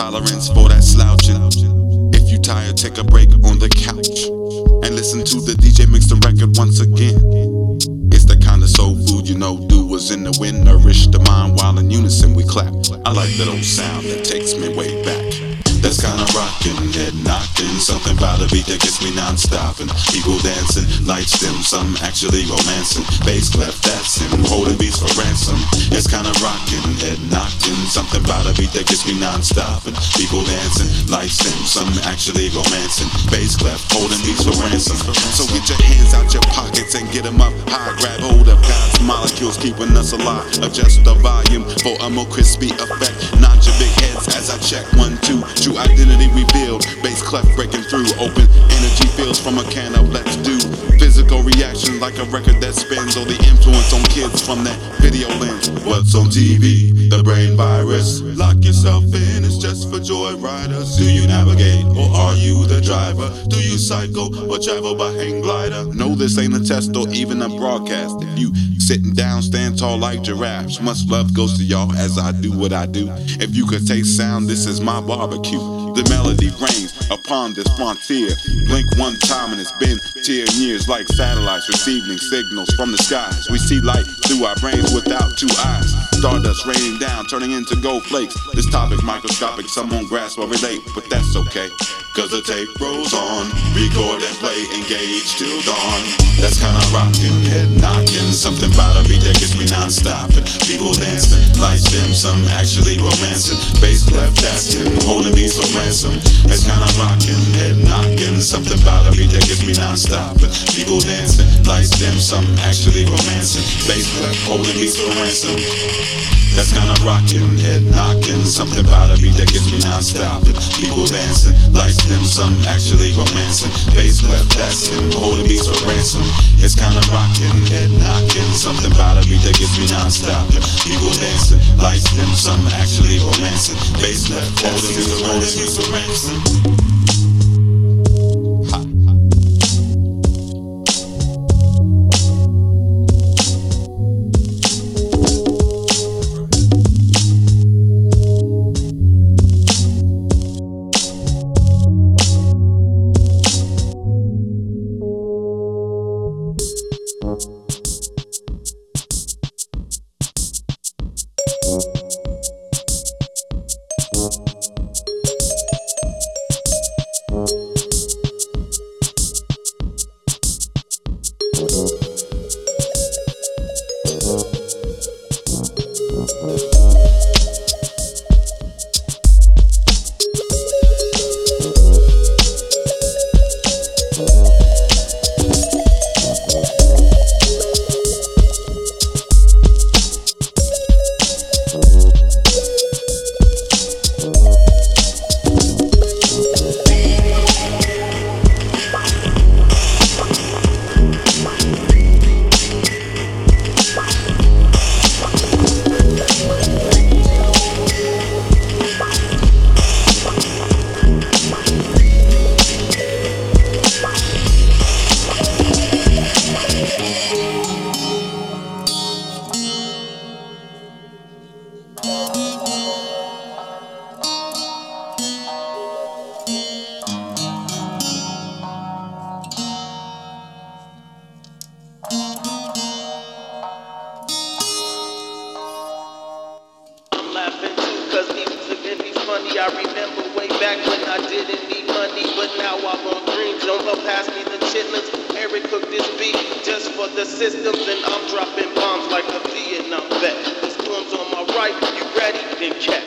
tolerance for that slouching. If you tired, take a break on the couch and listen to the DJ mix the record once again. It's the kind of soul food you know, do was in the wind, nourish the mind while in unison we clap. I like that old sound that takes me way back actually romancing. Bass clef, that's him. Holding beats for ransom. It's kinda rocking, head knocking. Something about a beat that gets me non-stop. People dancing, lights dim, some actually romancing. Bass clef, holding beats for ransom. So get your hands out your pockets and get them up high. Grab hold of God's molecules, keeping us alive. Adjust the volume for a more crispy effect. Nod your big I check one, two. True identity revealed. Bass clef breaking through. Open energy fields from a can of let's do physical reaction like a record that spins or the influence on kids from that video lens. What's on TV? The brain virus. Lock yourself in, it's just for joyriders. Do you navigate or are you the driver? Do you cycle or travel by hang glider? No, this ain't a test or even a broadcast. If you sitting down, stand tall like giraffes. Much love goes to y'all as I do what I do. If you could taste sound, this is my barbecue. The melody reigns upon this frontier. Blink one time and it's been 10 years like satellites receiving signals from the skies. We see light through our brains without two eyes. Stardust raining down, turning into gold flakes. This topic's microscopic, some won't grasp or relate, but that's okay. Cause the tape rolls on, record and play, engage till dawn. That's kinda rockin', head knockin', something about a beat that gets me non-stoppin'. People dancing, lights dim, some actually romancing. Bass clef, that's him, holding beats for ransom. That's kinda rockin', head knockin', something about a beat that gets me non-stoppin'. People dancing, lights dim, some actually romancing. Bass holding beats for ransom. That's kinda rockin', head knockin', something about a beat that gets me non-stoppin'. People dancing, lights them, some actually romancing. Bass clef, that's him, holding beats for ransom. It's kinda rocking, head knocking, something about a beat that gets me non-stopping. People dancing, lights them, some actually romancing. Bass clef, holding beats for ransom. Hallelujah, surrender. funny. I remember way back when I didn't need money, but now I want dreams. Don't go past me the chitlins. Eric cooked this beat just for the systems, and I'm dropping bombs like a Vietnam vet. This plums on my right, you ready? Then catch.